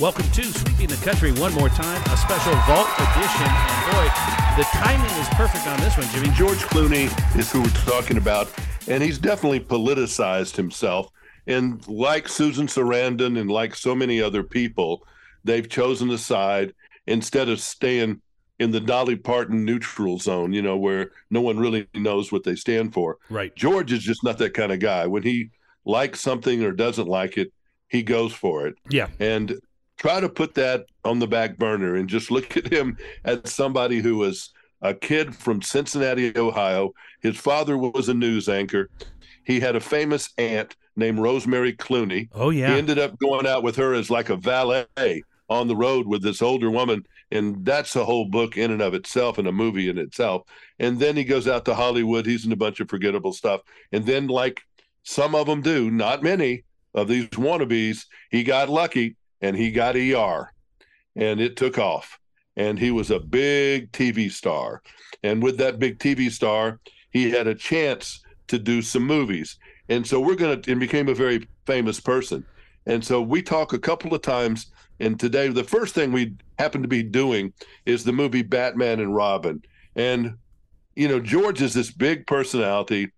Welcome to Sweeping the Country one more time, a special Vault edition. And boy, the timing is perfect on this one, Jimmy. George Clooney is who we're talking about, and he's definitely politicized himself. And like Susan Sarandon and like so many other people, they've chosen a side instead of staying in the Dolly Parton neutral zone, you know, where no one really knows what they stand for. Right. George is just not that kind of guy. When he likes something or doesn't like it, he goes for it. Yeah. And try to put that on the back burner and just look at him as somebody who was a kid from Cincinnati, Ohio. His father was a news anchor. He had a famous aunt named Rosemary Clooney. Oh, yeah. He ended up going out with her as like a valet on the road with this older woman. And that's a whole book in and of itself and a movie in itself. And then he goes out to Hollywood. He's in a bunch of forgettable stuff. And then, like some of them do, not many of these wannabes, he got lucky and he got ER and it took off. And he was a big TV star. And with that big TV star, he had a chance to do some movies. And so we're going to, and became a very famous person. And so we talk a couple of times. And today, the first thing we happen to be doing is the movie Batman and Robin. And, you know, George is this big personality.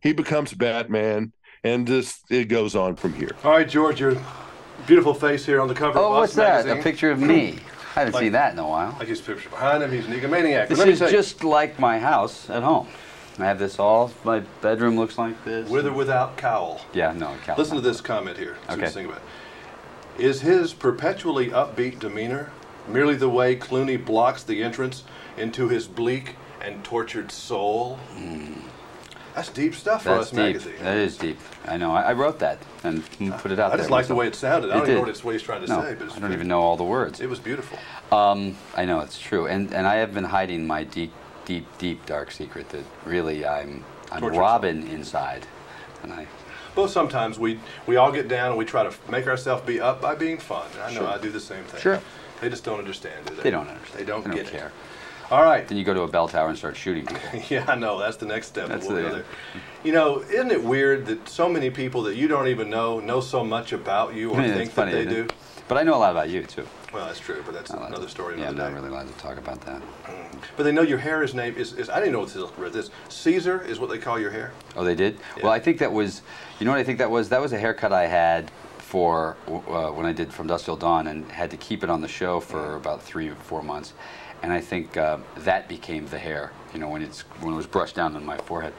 He becomes Batman, and this it goes on from here. All right, George, your beautiful face here on the cover Oh, of what's that? magazine. A picture of me. I haven't Like- seen that in a while. Like his picture behind him, he's an egomaniac. This is just like my house at home. I have this all. My bedroom looks like this. with or without cowl. Yeah, no. Cal- Listen to this comment here. Okay. think about it. Is his perpetually upbeat demeanor merely the way Clooney blocks the entrance into his bleak and tortured soul? Hmm. That's deep stuff for. That's us deep. magazine. That is deep. I know. I, I wrote that and put it out I there. just like the way it sounded. I don't even know what, it's, what he's trying to No, say, but it's I don't even know all the words. It was beautiful. Um, I know it's true, and and I have been hiding my deep, deep, deep dark secret that really I'm I'm Torture Robin inside, and I Well, sometimes we we all get down and we try to make ourselves be up by being fun. And I know Sure. I do the same thing. Sure. They just don't understand, do they? they don't understand. They don't They get care. it. All right. Then you go to a bell tower and start shooting people. Yeah, I know. That's the next step. That's the- there. You know, isn't it weird that so many people that you don't even know know so much about you or Yeah, think funny, that they do? it? But I know a lot about you too. Well, that's true, but that's Not another to- story. Yeah, I'm not day. really allowed to talk about that. But they know your hair is name is, is I didn't know what this this. Caesar is what they call your hair. Oh, they did. Yeah. Well, I think that was, you know what I think that was? That was a haircut I had for uh, when I did From Dusk Till Dawn, and had to keep it on the show for about three or four months, and I think uh, that became the hair. You know, when it's when it was brushed down on my forehead,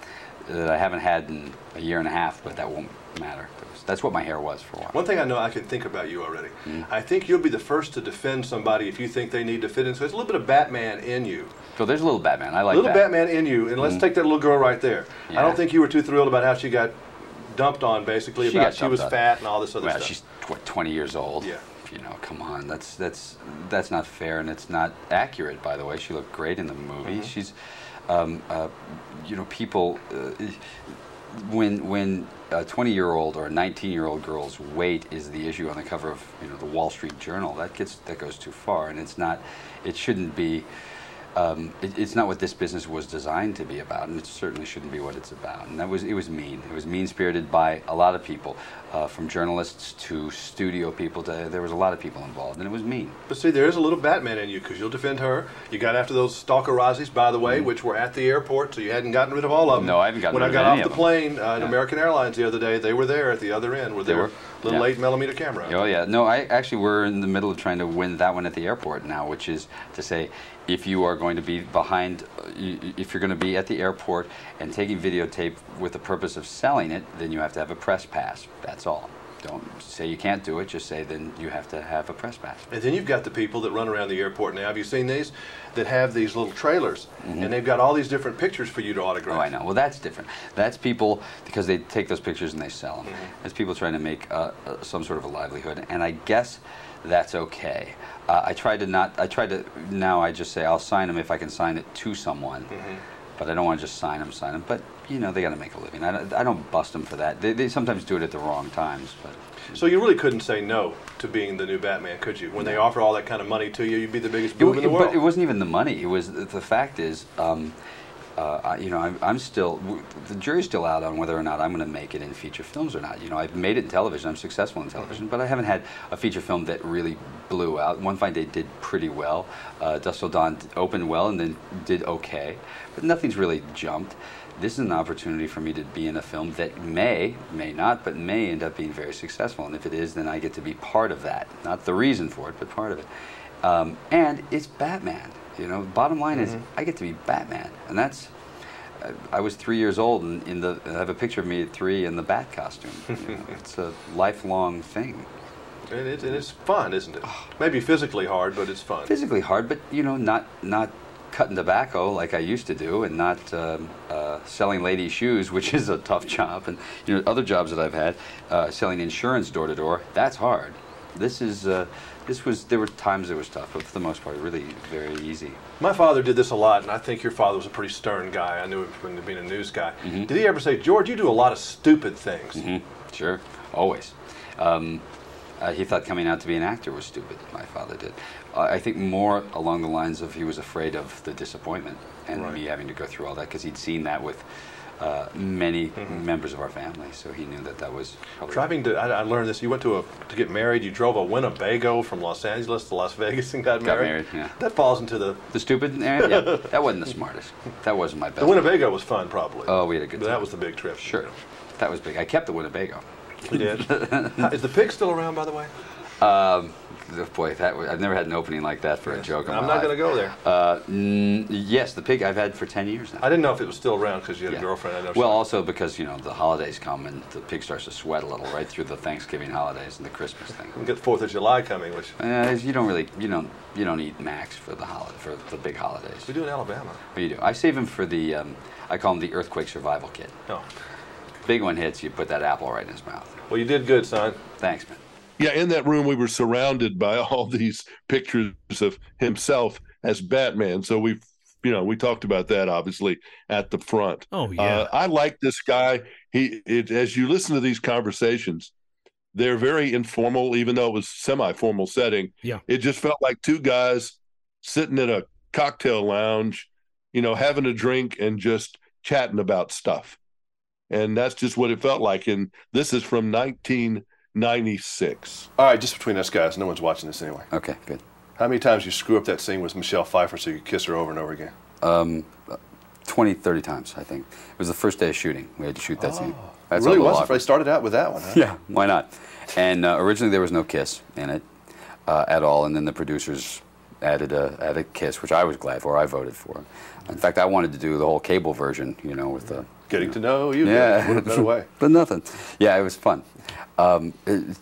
that I haven't had in a year and a half, but that won't matter. That's what my hair was for a while. One thing I know I can think about you already. Mm. I think you'll be the first to defend somebody if you think they need to fit in. So there's a little bit of Batman in you. So there's a little Batman. I like little that. Batman in you, and let's take that little girl right there. I don't think you were too thrilled about how she got dumped on, basically She about she was on. fat and all this other Well, stuff. she's tw- 20 years old. Yeah. You know, come on. That's that's that's not fair, and it's not accurate. By the way, she looked great in the movie. Mm-hmm. She's, um, uh, you know, people. Uh, when when a 20 year old or a 19 year old girl's weight is the issue on the cover of you know the Wall Street Journal, that gets that goes too far, and it's not. It shouldn't be. Um, it, it's not what this business was designed to be about, and it certainly shouldn't be what it's about. And that was it was mean. It was mean spirited by a lot of people, uh, from journalists to studio people. To there was a lot of people involved, and it was mean. But see, there is a little Batman in you because you'll defend her. You got after those stalkerazis, by the way, which were at the airport, so you hadn't gotten rid of all of them. No, I haven't gotten When rid of them. When I got off the plane uh, at Yeah. American Airlines the other day, they were there at the other end with They their were? little Yeah. eight millimeter camera. Oh yeah, no, I actually we're in the middle of trying to win that one at the airport now, which is to say, if you are going to be behind, if you're going to be at the airport and taking videotape with the purpose of selling it, then you have to have a press pass. That's all. Don't say you can't do it. Just say then you have to have a press pass. And then you've got the people that run around the airport now. Have you seen these? That have these little trailers, Mm-hmm. and they've got all these different pictures for you to autograph. Oh, I know. Well, that's different. That's people because they take those pictures and they sell them. Mm-hmm. That's people trying to make uh, uh, some sort of a livelihood, and I guess that's okay. Uh, I try to not. I try to now. I just say I'll sign them if I can sign it to someone, Mm-hmm. but I don't want to just sign them, sign them. But you know, they got to make a living. I don't, I don't bust them for that. They, they sometimes do it at the wrong times, but. So you really couldn't say no to being the new Batman, could you? When they offer all that kind of money to you, you'd be the biggest It, in the world. but it wasn't even the money. It was the fact is, um, uh, you know, I'm, I'm still, the jury's still out on whether or not I'm going to make it in feature films or not. You know, I've made it in television, I'm successful in television, but I haven't had a feature film that really blew out. One Fine Day did pretty well. Uh, Dusk Till Dawn opened well and then did okay, but nothing's really jumped. This is an opportunity for me to be in a film that may, may not, but may end up being very successful. And if it is, then I get to be part of that. Not the reason for it, but part of it. Um, and it's Batman. You know, bottom line is I get to be Batman, and that's. I- I was three years old, and in the I have a picture of me at three in the Bat costume. You know, it's a lifelong thing. And, it, and it's fun, isn't it? Maybe physically hard, but it's fun. Physically hard, but you know, not not cutting tobacco like I used to do, and not um, uh, selling ladies' shoes, which is a tough job, and you know, other jobs that I've had, uh, selling insurance door to door. That's hard. This is. Uh, this was. There were times it was tough, but for the most part, really very easy. My father did this a lot, and I think your father was a pretty stern guy. I knew him from being a news guy. Mm-hmm. Did he ever say, George, you do a lot of stupid things? Hmm, Sure, always. Um, uh, he thought coming out to be an actor was stupid. My father did. Uh, I think more along the lines of he was afraid of the disappointment and Right. me having to go through all that because he'd seen that with uh, many Mm-hmm. members of our family, so he knew that that was Driving to, I, I learned this. You went to a to get married. You drove a Winnebago from Los Angeles to Las Vegas and got, Got married. married, yeah. That falls into the. the stupid. eh, yeah, that wasn't the smartest. That wasn't my best. The Winnebago was fun, probably. Oh, we had a good But time. that was the big trip. Sure, that was big. I kept the Winnebago. You did. Is the pig still around, by the way? Um, boy, that I've never had an opening like that for a joke. I'm not going to go there. Uh, mm, yes, the pig I've had for ten years now. I didn't know if it was still around because you had Yeah. a girlfriend. I know. Well, also because you know the holidays come and the pig starts to sweat a little right through the Thanksgiving holidays and the Christmas thing. we get Fourth of July coming, which Uh, you don't really, you don't, you don't eat max for the holiday for the big holidays. we do in Alabama. What you do? I save them for the, um, I call them the earthquake survival kit. Oh, Big one hits, you put that apple right in his mouth. well, you did good, son. Thanks, man. Yeah, in that room, we were surrounded by all these pictures of himself as Batman. So we, you know, we talked about that obviously at the front. Oh yeah. Uh, I like this guy. He, it, as you listen to these conversations, they're very informal, even though it was semi-formal setting. Yeah. it just felt like two guys sitting at a cocktail lounge, you know, having a drink and just chatting about stuff. And that's just what it felt like. And this is from 1996. All right, just between us guys, no one's watching this anyway. Okay, good. How many times you screw up that scene with Michelle Pfeiffer so you could kiss her over and over again? Um, 20, 30 times, I think. It was the first day of shooting. We had to shoot that scene. It That's really a little was. awkward. They started out with that one. Huh? Yeah, why not? And uh, originally there was no kiss in it uh, at all, and then the producers added a added a kiss, which I was glad for. I voted for. In fact, I wanted to do the whole cable version, you know, with the Getting to know you. yeah, What a better way. but nothing. Yeah, it was fun. Um, it,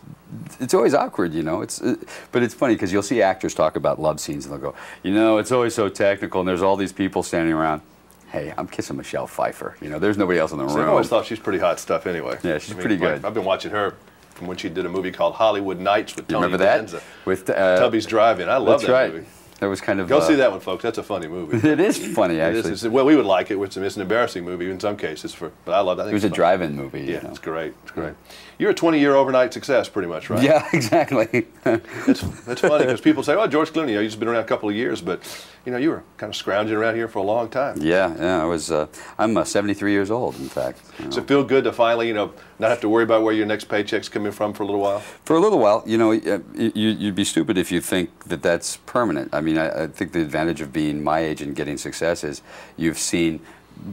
it's always awkward, you know. It's uh, but it's funny because you'll see actors talk about love scenes and they'll go, you know, it's always so technical, and there's all these people standing around. Hey, I'm kissing Michelle Pfeiffer. You know, there's nobody else in the room. I've always thought she's pretty hot stuff anyway. Yeah, she's pretty like, good. I've been watching her from when she did a movie called Hollywood Knights with you Tony remember that Danza. with uh, Tubby's Drive-In. I love that right. movie. That was kind of Go uh, see that one, folks. That's a funny movie. It is funny, It is. actually. Well, we would like it. It's, it's an embarrassing movie in some cases, for, but I love that. It was a fun. drive-in movie. you Yeah, know. it's great. It's great. You're a 20-year overnight success, pretty much, right? Yeah, exactly. It's, it's funny because people say, "Oh, George Clooney, you've he's been around a couple of years, but you know, you were kind of scrounging around here for a long time." yeah, yeah. I was. Uh, I'm uh, 73 years old, in fact. you Does it feel good to finally, you know, not have to worry about where your next paycheck's coming from for a little while? For a little while, you know, uh, you, you'd be stupid if you think that that's permanent. I mean, I, I think the advantage of being my age and getting success is you've seen,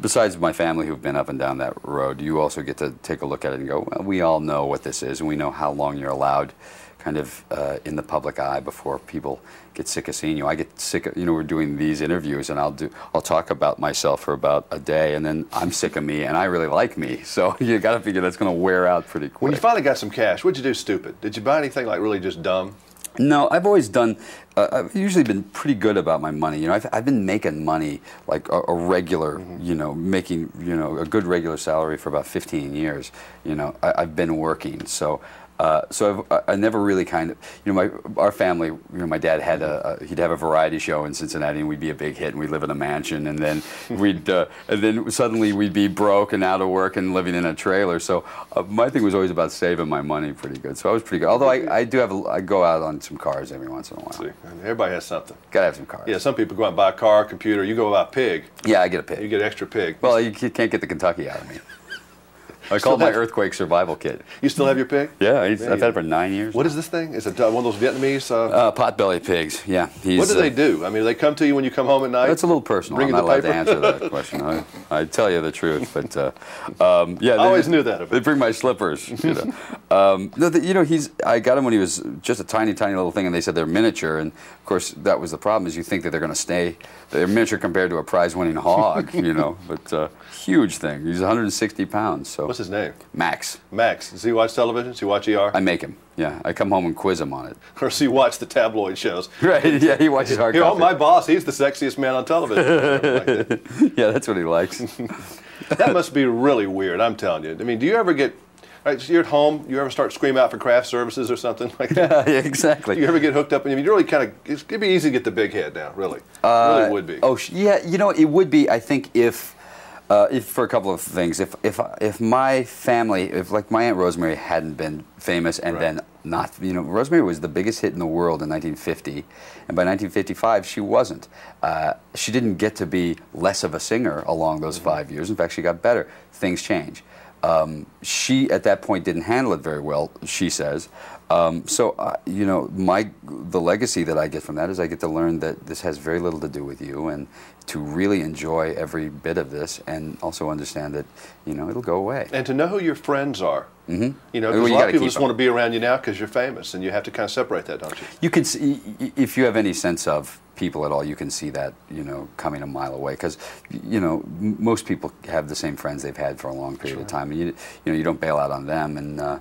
besides my family who've been up and down that road, you also get to take a look at it and go, well, we all know what this is, and we know how long you're allowed kind of uh, in the public eye before people get sick of seeing you. I get sick of, you know, we're doing these interviews and I'll do, I'll talk about myself for about a day and then I'm sick of me and I really like me. So you got to figure that's going to wear out pretty quick. When you finally got some cash, what'd you do stupid? Did you buy anything like really just dumb? No, I've always done. Uh, I've usually been pretty good about my money. You know, I've, I've been making money like a, a regular. You know, making you know a good regular salary for about 15 years. You know, I, I've been working, so Uh, so I've, I never really kind of, you know, my our family, you know, my dad had a, a he'd have a variety show in Cincinnati, and we'd be a big hit, and we'd live in a mansion, and then we'd uh, and then suddenly we'd be broke and out of work and living in a trailer. So uh, my thing was always about saving my money pretty good. So I was pretty good. Although I, I do have a, I go out on some cars every once in a while. See, everybody has something. Gotta have some cars. Yeah, some people go out and buy a car, computer. You go buy a pig. Yeah, I get a pig. You get extra pig. well, you can't get the Kentucky out of me. I call it my earthquake survival kit. You still have your pig? Yeah, I, I've had it for nine years. What is this thing? Is it uh, one of those Vietnamese? Uh, Uh, potbelly pigs. Yeah. He's, what do uh, they do? I mean, they come to you when you come home at night. That's a little personal. Bring I'm not allowed to answer that question. I, I tell you the truth, but uh, um, yeah, they, always knew that about They bring my slippers. You know, um, no, the, you know, he's. I got him when he was just a tiny, tiny little thing, and they said they're miniature, and of course that was the problem. Is you think that they're going to stay, they're miniature compared to a prize-winning hog, you know, but uh, huge thing. He's 160 pounds, so What's his name? Max. Max. Does he watch television? Does he watch ER? I make him. Yeah, I come home and quiz him on it. or does he watch the tabloid shows? Right? Yeah, he watches hard oh, copy. my boss, he's the sexiest man on television. yeah, that's what he likes. that must be really weird. I'm telling you. I mean, do you ever get? Right, so you're at home. You ever start screaming out for craft services or something like that? yeah, exactly. You ever get hooked up? And I mean, you really kind of. It'd be easy to get the big head now. Really, it really would be. Oh, yeah. You know, it would be. I think if, uh, if for a couple of things, if if if my family, if like my aunt Rosemary hadn't been famous and Right. then not, you know, Rosemary was the biggest hit in the world in 1950, and by 1955 she wasn't. Uh, she didn't get to be less of a singer along those five years. In fact, she got better. Things change. Um, she at that point didn't handle it very well. She says. Um, so uh, you know, my the legacy that I get from that is I get to learn that this has very little to do with you, and to really enjoy every bit of this, and also understand that you know it'll go away. and to know who your friends are. Mm-hmm. You know, Well, a lot of people just them. want to be around you now because you're famous, and you have to kind of separate that, don't you? You can see if you have any sense of people at all, you can see that you know coming a mile away because you know m- most people have the same friends they've had for a long period of time, and you you know you don't bail out on them, and uh,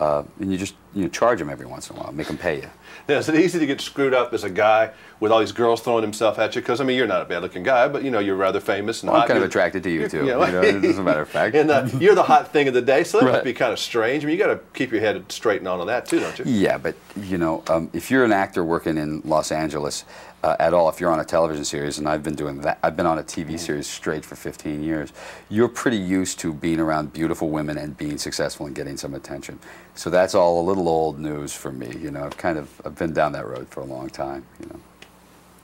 uh, and you just you know, charge them every once in a while, make them pay you. Now, is it easy to get screwed up as a guy with all these girls throwing himself at you? Because I mean, you're not a bad-looking guy, but you know, you're rather famous and Well, I'm kind of You're- attracted to you too. you know, you know, as a matter of fact. and uh, you're the hot thing of the day, so that must be kind of strange. I mean, you got to keep your head straight and on on that too, don't you? Yeah, but you know, um, if you're an actor working in Los Angeles uh, at all, if you're on a television series, and I've been doing that, I've been on a TV series straight for 15 years. You're pretty used to being around beautiful women and being successful and getting some attention. So that's all a little old news for me. You know, I've kind of I've been down that road for a long time. You know,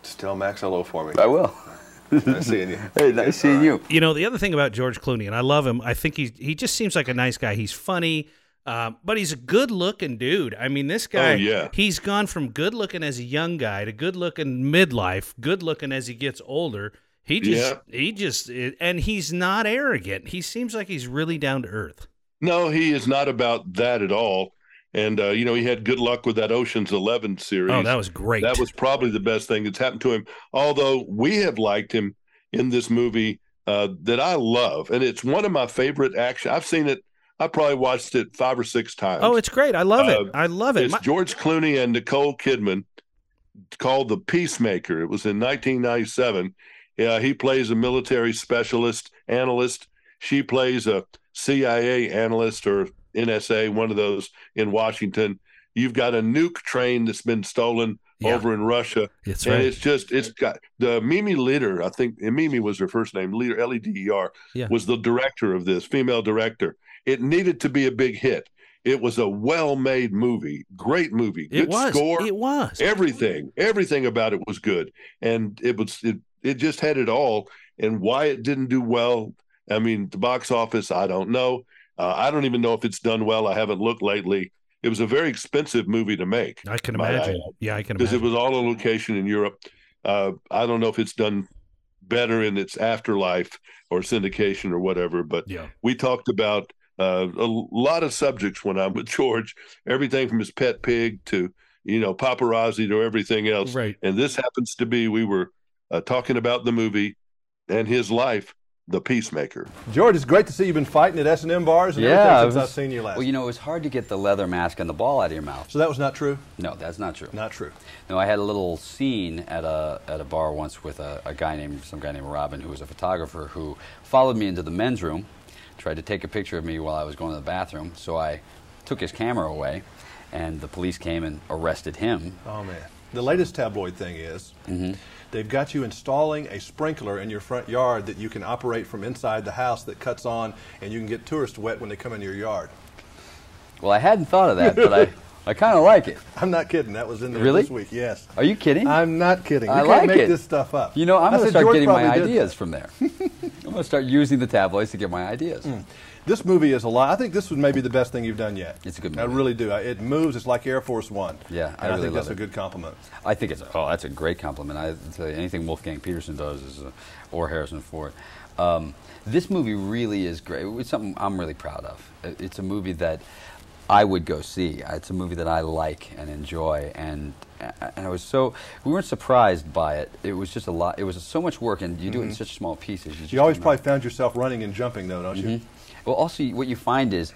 Just tell Max hello for me. I will. nice seeing you. Hey, nice seeing you. You know, the other thing about George Clooney, and I love him. I think he he just seems like a nice guy. He's funny, um, but he's a good looking dude. I mean, this guy, Oh, yeah. he's gone from good looking as a young guy to good looking midlife, good looking as he gets older. He just, he just, and he's not arrogant. He seems like he's really down to earth. No, he is not about that at all. And uh, you know, he had good luck with that Ocean's Eleven series. Oh, that was great. That was probably the best thing that's happened to him. Although we have liked him in this movie uh, that I love, and it's one of my favorite action. I've seen it. I probably watched it five or six times. Oh, it's great. I love it. Uh, I love it. It's My- George Clooney and Nicole Kidman called The Peacemaker. It was in 1997. Yeah, he plays a military specialist analyst. She plays a CIA analyst or NSA, one of those in Washington. You've got a nuke train that's been stolen Yeah. over in Russia. That's and it's just, it's got the Mimi Leder, I think Mimi was her first name, Leder, L E D E R, Yeah. was the director of this, female director. It needed to be a big hit. It was a well made movie, great movie, it good was. score It was. everything everything about it was good and it was it, it just had it all and why it didn't do well i mean the box office i don't know uh, i don't even know if it's done well i haven't looked lately it was a very expensive movie to make I can might I imagine. Yeah, I can because it was all a location in europe uh, i don't know if it's done better in its afterlife or syndication or whatever but yeah. we talked about uh, a lot of subjects when I'm with George, everything from his pet pig to, you know, paparazzi to everything else. Right. And this happens to be, we were uh, talking about the movie and his life, The Peacemaker. George, it's great to see you've been fighting at S&M bars and Yeah, everything since was- I've seen you last. Well, you know, it was hard to get the leather mask and the ball out of your mouth. so that was not true? No, that's not true. Not true. No, I had a little scene at a at a bar once with a, a guy named some guy named Robin who was a photographer who followed me into the men's room, tried to take a picture of me while I was going to the bathroom. So I took his camera away, and the police came and arrested him. Oh man, the latest tabloid thing is Mm-hmm. they've got you installing a sprinkler in your front yard that you can operate from inside the house that cuts on, and you can get tourists wet when they come into your yard. Well, I hadn't thought of that, but I, I kind of like it. I'm not kidding. That was in there Really? this week. Yes. Are you kidding? I'm not kidding. You I can't like make it. this stuff up. you know, I'm going to start George getting my ideas from there. I'm going to start using the tabloids to get my ideas. Hmm. This movie is a lot. I think this was maybe the best thing you've done yet. It's a good movie. I really do. I- It moves. It's like Air Force One. Yeah, I and I, really think that's love a good compliment. I think it's oh, that's a great compliment. I tell you, anything Wolfgang Petersen does is, uh, or Harrison Ford. Um, this movie really is great. It's something I'm really proud of. It's a movie that I would go see. It's a movie that I like and enjoy, and and I was so we weren't surprised by it. It was just a lot. It was so much work, and you do it in such small pieces. Mm-hmm. You always know. probably found yourself running and jumping, though, don't you? Well, also what you find is,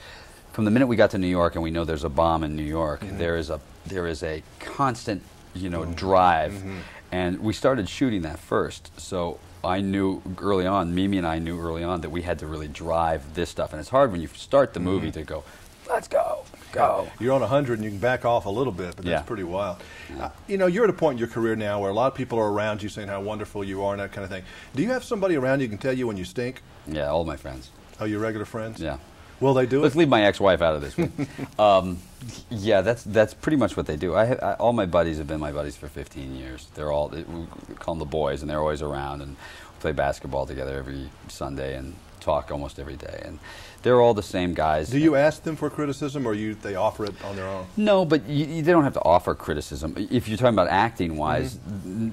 from the minute we got to New York and we know there's a bomb in New York, Mm-hmm. there is a there is a constant, you know, drive, Mm-hmm. and we started shooting that first. So I knew early on, Mimi and I knew early on that we had to really drive this stuff, and it's hard when you start the Mm-hmm. movie to go, let's go, go. You're on 100 and you can back off a little bit, but that's Yeah. pretty wild. Uh, you know, you're at a point in your career now where a lot of people are around you saying how wonderful you are and that kind of thing. Do you have somebody around you who can tell you when you stink? Yeah, all my friends. Oh, your regular friends? Yeah. Will they do Let's it? leave my ex-wife out of this one. um, yeah, that's that's pretty much what they do. I, I all my buddies have been my buddies for 15 years. They're all we call them the boys, and they're always around and play basketball together every Sunday and talk almost every day. And they're all the same guys. Do you ask them for criticism or you they offer it on their own? No, but you, you- they don't have to offer criticism. If you're talking about acting wise,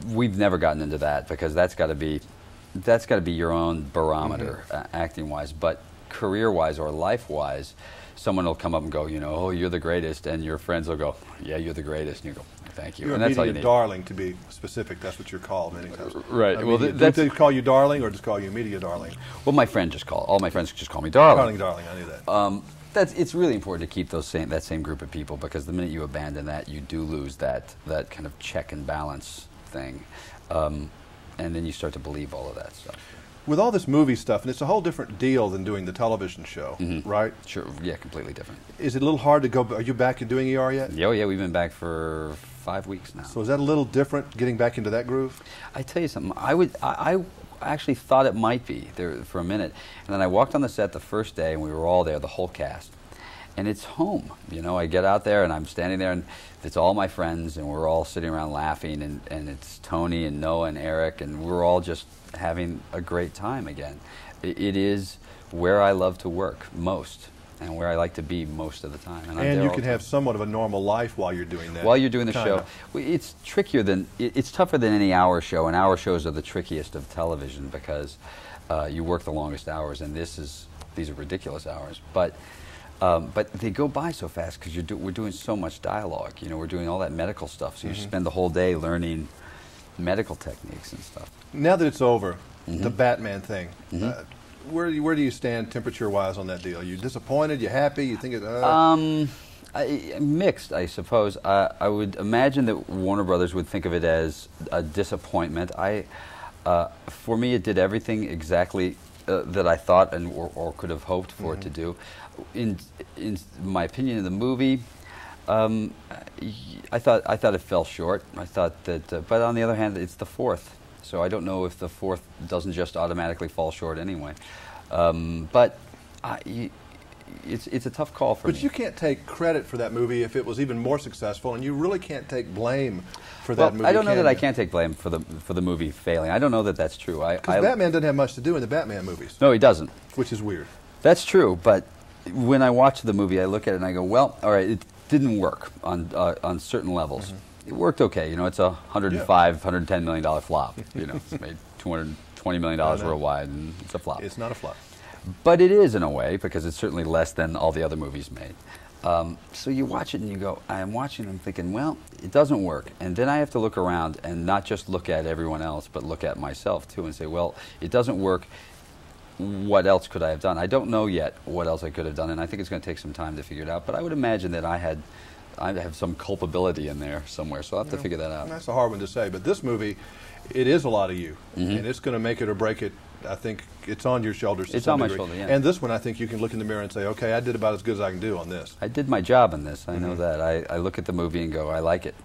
we've never gotten into that because that's got to be that's got to be your own barometer uh, acting wise. But career wise or life wise, someone will come up and go, you know, oh, you're the greatest, and your friends will go, yeah, you're the greatest, and you go, thank you, You're and that's all media you need. darling, to be specific. That's what you're called many times. Right. A Well, media- that's- they call you darling or just call you media darling? Well, my friend just call all my friends just call me darling. Darling, darling. I knew that. Um, that's it's really important to keep those same that same group of people because the minute you abandon that, you do lose that that kind of check and balance thing, um, and then you start to believe all of that stuff. With all this movie stuff, and it's a whole different deal than doing the television show, Mm-hmm. right? Sure, yeah, completely different. Is it a little hard to go? Are you back and doing ER yet? Yeah, oh, yeah, we've been back for five weeks now. So is that a little different getting back into that groove? I tell you something. I would. I, I actually thought it might be there for a minute, and then I walked on the set the first day, and we were all there, the whole cast, and it's home. You know, I get out there, and I'm standing there, and it's all my friends, and we're all sitting around laughing, and, and it's Tony and Noah and Eric, and we're all just having a great time again. It, it is where I love to work most, and where I like to be most of the time. I'm And you can have somewhat of a normal life while you're doing that. while you're doing the Kinda. show. It's trickier than it's tougher than any hour show, and hour shows are the trickiest of television because uh, you work the longest hours, and this is these are ridiculous hours, but. Um, but they go by so fast because do, we're doing so much dialogue. You know, we're doing all that medical stuff, so you Mm-hmm. spend the whole day learning medical techniques and stuff. Now that it's over, Mm-hmm. the Batman thing. Uh, where do you, where do you stand temperature wise on that deal? Are You disappointed? You happy? You think it? Uh, Um, I, mixed, I suppose. I, I would imagine that Warner Brothers would think of it as a disappointment. I, uh, for me, it did everything exactly uh, that I thought and or, or could have hoped for it to do. In in my opinion, of the movie. Um, I thought I thought it fell short. I thought that, uh, but on the other hand, it's the fourth, so I don't know if the fourth doesn't just automatically fall short anyway. Um, but I, it's it's a tough call for but me. you can't take credit for that movie if it was even more successful, and you really can't take blame for well, that movie. I don't know that I can't take blame for the for the movie failing. I don't know that that's true. I, Batman doesn't have much to do in the Batman movies, no, he doesn't. which is weird. That's true, but when I watch the movie, I look at it and I go, well, all right, it didn't work on uh, on certain levels. Mm-hmm. It worked okay. You know, it's a 105, 110 million dollar flop. You know, it's made 220 million dollars worldwide, and it's a flop. It's not a flop. But it is in a way because it's certainly less than all the other movies made. Um, so you watch it and you go, I'm watching and I'm thinking, well, it doesn't work. And then I have to look around and not just look at everyone else, but look at myself too and say, well, it doesn't work. What else could I have done? I don't know yet what else I could have done, and I think it's going to take some time to figure it out. But I would imagine that I had, I have some culpability in there somewhere, so I'll have to figure that out. That's a hard one to say, but this movie, it is a lot of you, Mm-hmm. and it's going to make it or break it I think it's on your shoulders. It's on my shoulder, yeah. And this one, I think you can look in the mirror and say, okay, I did about as good as I can do on this. I did my job in this. I mm-hmm. know that. I, I look at the movie and go, I like it.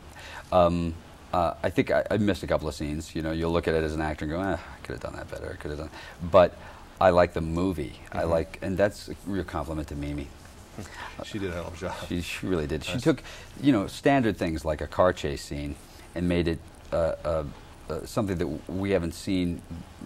Um, uh, I think I, I, missed a couple of scenes. You know, you'll look at it as an actor and go, eh, I could have done that better. I could have done. But I like the movie. Mm-hmm. I like, and that's a real compliment to Mimi. she did a hell of a job. She, she really did. She took, you know, standard things like a car chase scene and made it uh, uh, uh, something that we haven't seen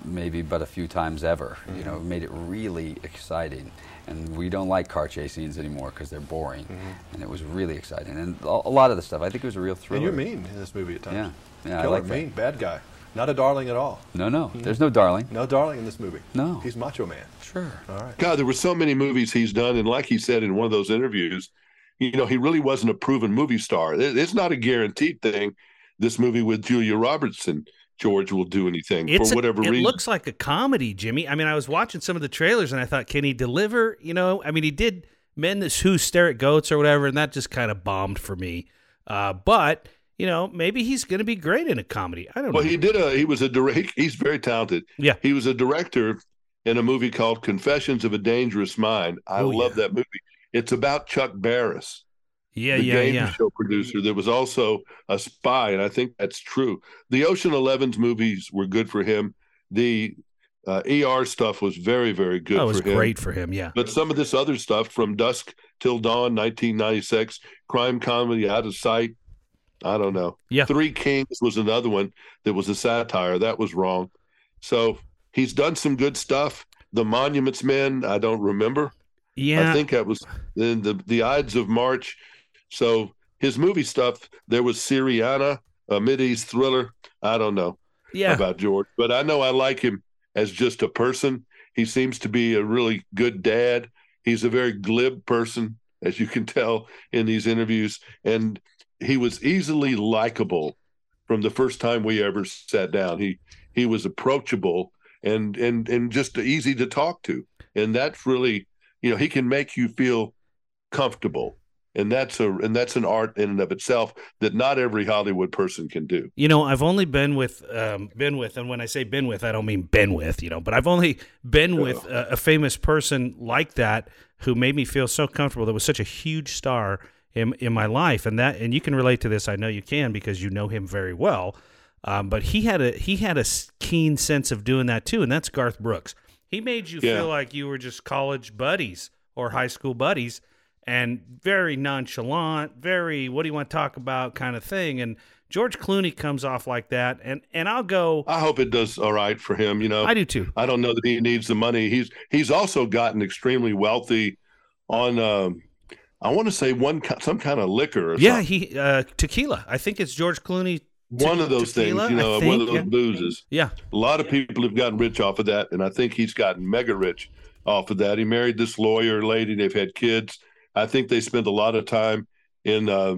maybe but a few times ever. Mm-hmm. You know, made it really exciting. And we don't like car chase scenes anymore because they're boring. Mm-hmm. And it was really exciting. And a, a, lot of the stuff, I think it was a real thrill. And you're mean in this movie at times. Yeah, yeah, Killer, I like mean, bad guy. Not a darling at all. No, no. Mm-hmm. There's no darling. No darling in this movie. No. He's Macho Man. Sure. All right. God, there were so many movies he's done, and like he said in one of those interviews, you know, he really wasn't a proven movie star. It's not a guaranteed thing. This movie with Julia Robertson, George will do anything it's for whatever a, it reason. It looks like a comedy, Jimmy. I mean, I was watching some of the trailers and I thought, can he deliver? You know, I mean, he did Men This Who Stare at Goats or whatever, and that just kind of bombed for me. Uh, but you know, maybe he's going to be great in a comedy. I don't well, know. Well, he did a. He was a direct. He's very talented. Yeah, he was a director in a movie called Confessions of a Dangerous Mind. I oh, love yeah. that movie. It's about Chuck Barris. Yeah, the yeah, game yeah. show producer. There was also a spy, and I think that's true. The Ocean Elevens movies were good for him. The uh, ER stuff was very, very good. That was for him. great for him. Yeah, but some of this other stuff, from Dusk Till Dawn, 1996, crime comedy, Out of Sight, I don't know. Yeah. Three Kings was another one that was a satire. That was wrong. So he's done some good stuff. The Monuments Men, I don't remember. Yeah. I think that was in the the Ides of March. So his movie stuff, there was Syriana, a Mideast thriller. I don't know yeah. about George, but I know I like him as just a person. He seems to be a really good dad. He's a very glib person, as you can tell in these interviews. And he was easily likable from the first time we ever sat down. He he was approachable and and and just easy to talk to, and that's really you know he can make you feel comfortable and that's a and that's an art in and of itself that not every Hollywood person can do. You know, I've only been with um, been with, and when I say been with, I don't mean been with. You know, but I've only been with a, a, famous person like that who made me feel so comfortable. That was such a huge star in, in my life, and that and you can relate to this. I know you can because you know him very well. Um, but he had a he had a keen sense of doing that too, and that's Garth Brooks. He made you yeah. feel like you were just college buddies or high school buddies, and very nonchalant, very what do you want to talk about kind of thing. And George Clooney comes off like that, and and I'll go. I hope it does all right for him. You know, I do too. I don't know that he needs the money. He's he's also gotten extremely wealthy on um, I want to say one some kind of liquor. yeah, something. he uh, tequila. I think it's George Clooney. one of those tequila, things, you know, think, one of those yeah. boozes. Yeah, a lot of people have gotten rich off of that, and I think he's gotten mega rich off of that. He married this lawyer lady. They've had kids. I think they spend a lot of time in uh,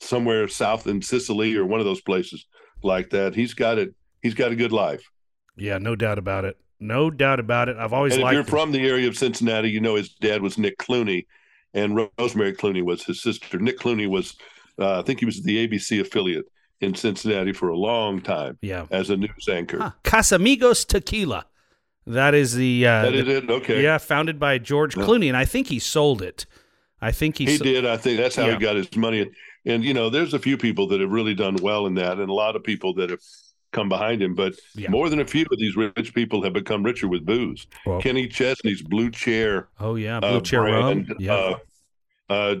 somewhere south in Sicily or one of those places like that. He's got it. He's got a good life. Yeah, no doubt about it. No doubt about it. I've always and liked. If you're him. from the area of Cincinnati, you know his dad was Nick Clooney, and Rosemary Clooney was his sister. Nick Clooney was, uh, I think he was the ABC affiliate in Cincinnati for a long time. Yeah, as a news anchor. Huh. Casamigos Tequila. That is the. Uh, that is the, it. Okay. Yeah, founded by George yeah. Clooney, and I think he sold it. I think he. He did. I think that's how yeah. he got his money. And, you know, there's a few people that have really done well in that, and a lot of people that have come behind him. But yeah. more than a few of these rich people have become richer with booze. Well, Kenny Chesney's Blue Chair. Oh yeah, Blue uh, Chair brand. Yeah. Uh, uh,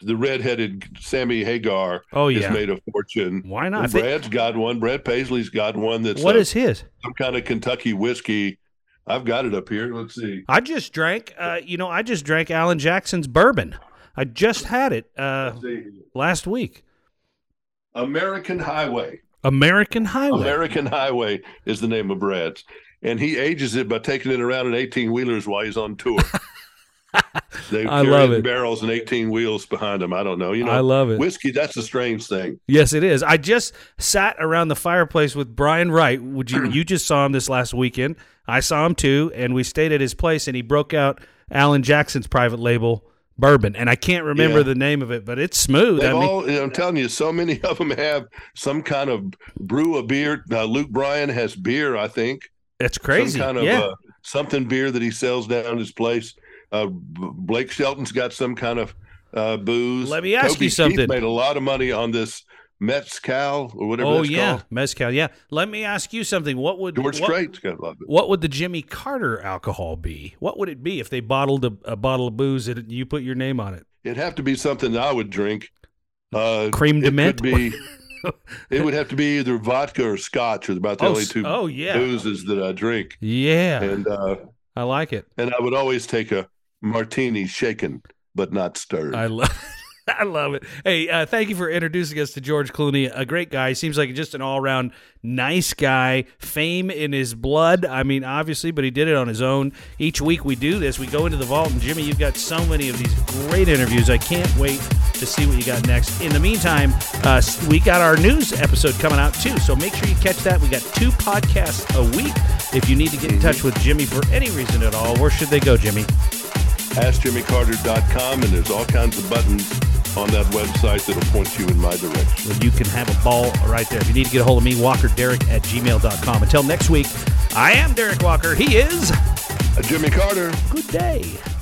the redheaded Sammy Hagar oh, yeah. has made a fortune. Why not? And Brad's got one. Brad Paisley's got one. That's what a, is his? Some kind of Kentucky whiskey. I've got it up here. Let's see. I just drank. Uh, you know, I just drank Alan Jackson's bourbon. I just had it uh, last week. American Highway. American Highway. American Highway is the name of Brad's, and he ages it by taking it around in eighteen wheelers while he's on tour. they I love it. Barrels and eighteen wheels behind him. I don't know. You know, I love it. Whiskey. That's a strange thing. Yes, it is. I just sat around the fireplace with Brian Wright. Would you? you just saw him this last weekend. I saw him too, and we stayed at his place, and he broke out Alan Jackson's private label bourbon, and I can't remember Yeah. the name of it, but it's smooth. They've I mean, all, I'm telling you, so many of them have some kind of brew of beer. Uh, Luke Bryan has beer, I think. it's crazy. Some kind of yeah. uh, something beer that he sells down his place. Uh, Blake Shelton's got some kind of uh, booze. Let me ask Toby you something. Keith made a lot of money on this mezcal or whatever. It's called. Oh yeah, called. mezcal. Yeah. Let me ask you something. What would George what, Strait's got a it. what would the Jimmy Carter alcohol be? What would it be if they bottled a, a bottle of booze and you put your name on it? It'd have to be something I would drink. Uh, Cream de it mint? Be, it would have to be either vodka or scotch, or about the Oh, only two oh, yeah. boozes that I drink. Yeah, And uh, I like it. and I would always take a martini shaken but not stirred. I love. I love it. Hey, uh, thank you for introducing us to George Clooney. A great guy. Seems like just an all-around nice guy. Fame in his blood. I mean, obviously, but he did it on his own. Each week we do this. We go into the vault, and Jimmy, you've got so many of these great interviews. I can't wait to see what you got next. In the meantime, uh, we got our news episode coming out too. So make sure you catch that. We got two podcasts a week. If you need to get in touch with Jimmy for any reason at all, where should they go, Jimmy? AskJimmyCarter.com, and there's all kinds of buttons on that website that'll point you in my direction. where you can have a ball right there. If you need to get a hold of me, WalkerDerek at gmail.com. Until next week, I am Derik Walker. He is. Jimmy Carter. Good day.